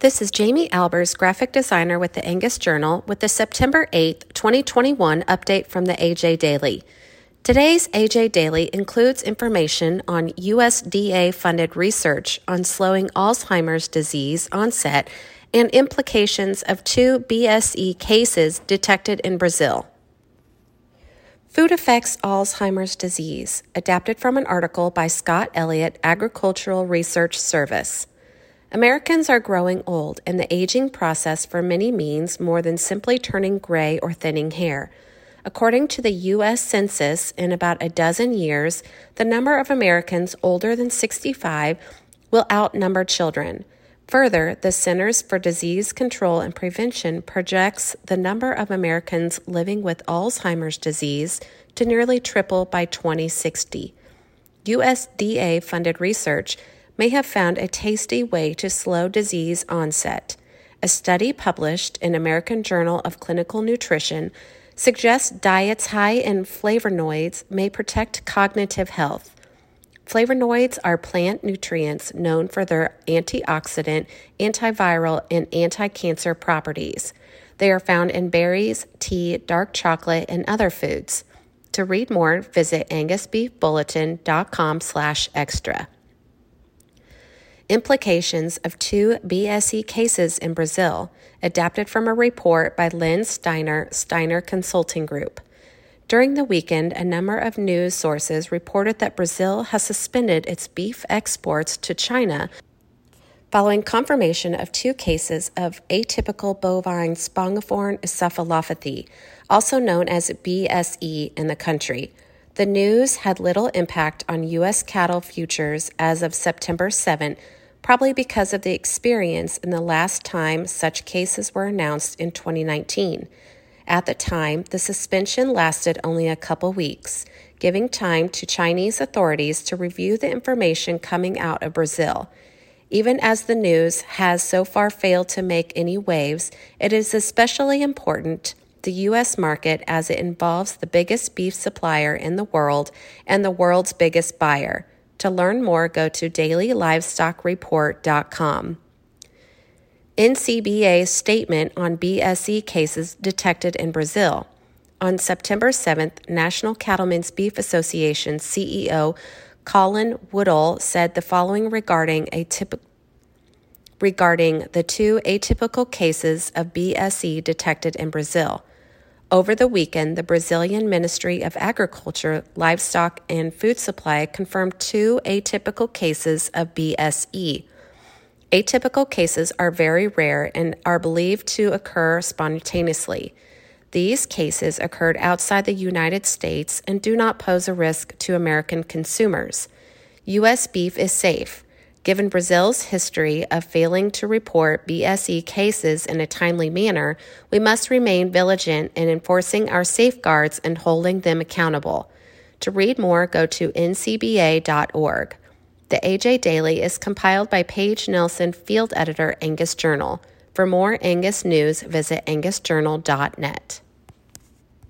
This is Jamie Albers, graphic designer with the Angus Journal, with the September 8, 2021 update from the AJ Daily. Today's AJ Daily includes information on USDA funded research on slowing Alzheimer's disease onset and implications of two BSE cases detected in Brazil. Food affects Alzheimer's disease, adapted from an article by Scott Elliott, Agricultural Research Service. Americans are growing old, and the aging process for many means more than simply turning gray or thinning hair. According to the U.S. Census, in about a dozen years, the number of Americans older than 65 will outnumber children. Further, the Centers for Disease Control and Prevention projects the number of Americans living with Alzheimer's disease to nearly triple by 2060. USDA funded research may have found a tasty way to slow disease onset. A study published in American Journal of Clinical Nutrition suggests diets high in flavonoids may protect cognitive health. Flavonoids are plant nutrients known for their antioxidant, antiviral, and anti cancer properties. They are found in berries, tea, dark chocolate, and other foods. To read more, visit angusbeefbulletin.com slash extra implications of two BSE cases in Brazil, adapted from a report by Len Steiner, Steiner Consulting Group. During the weekend, a number of news sources reported that Brazil has suspended its beef exports to China following confirmation of two cases of atypical bovine spongiform encephalopathy, also known as BSE, in the country. The news had little impact on U.S. cattle futures as of September 7 probably because of the experience in the last time such cases were announced in 2019. At the time, the suspension lasted only a couple weeks, giving time to Chinese authorities to review the information coming out of Brazil. Even as the news has so far failed to make any waves, it is especially important the U.S. market as it involves the biggest beef supplier in the world and the world's biggest buyer. To learn more, go to dailylivestocksreport.com. NCBA's statement on BSE cases detected in Brazil. On September 7th, National Cattlemen's Beef Association CEO Colin Woodall said the following regarding a regarding the two atypical cases of BSE detected in Brazil. Over the weekend, the Brazilian Ministry of Agriculture, Livestock, and Food Supply confirmed two atypical cases of BSE. Atypical cases are very rare and are believed to occur spontaneously. These cases occurred outside the United States and do not pose a risk to American consumers. U.S. beef is safe. Given Brazil's history of failing to report BSE cases in a timely manner, we must remain vigilant in enforcing our safeguards and holding them accountable. To read more, go to ncba.org. The AJ Daily is compiled by Paige Nelson, field editor, Angus Journal. For more Angus news, visit angusjournal.net.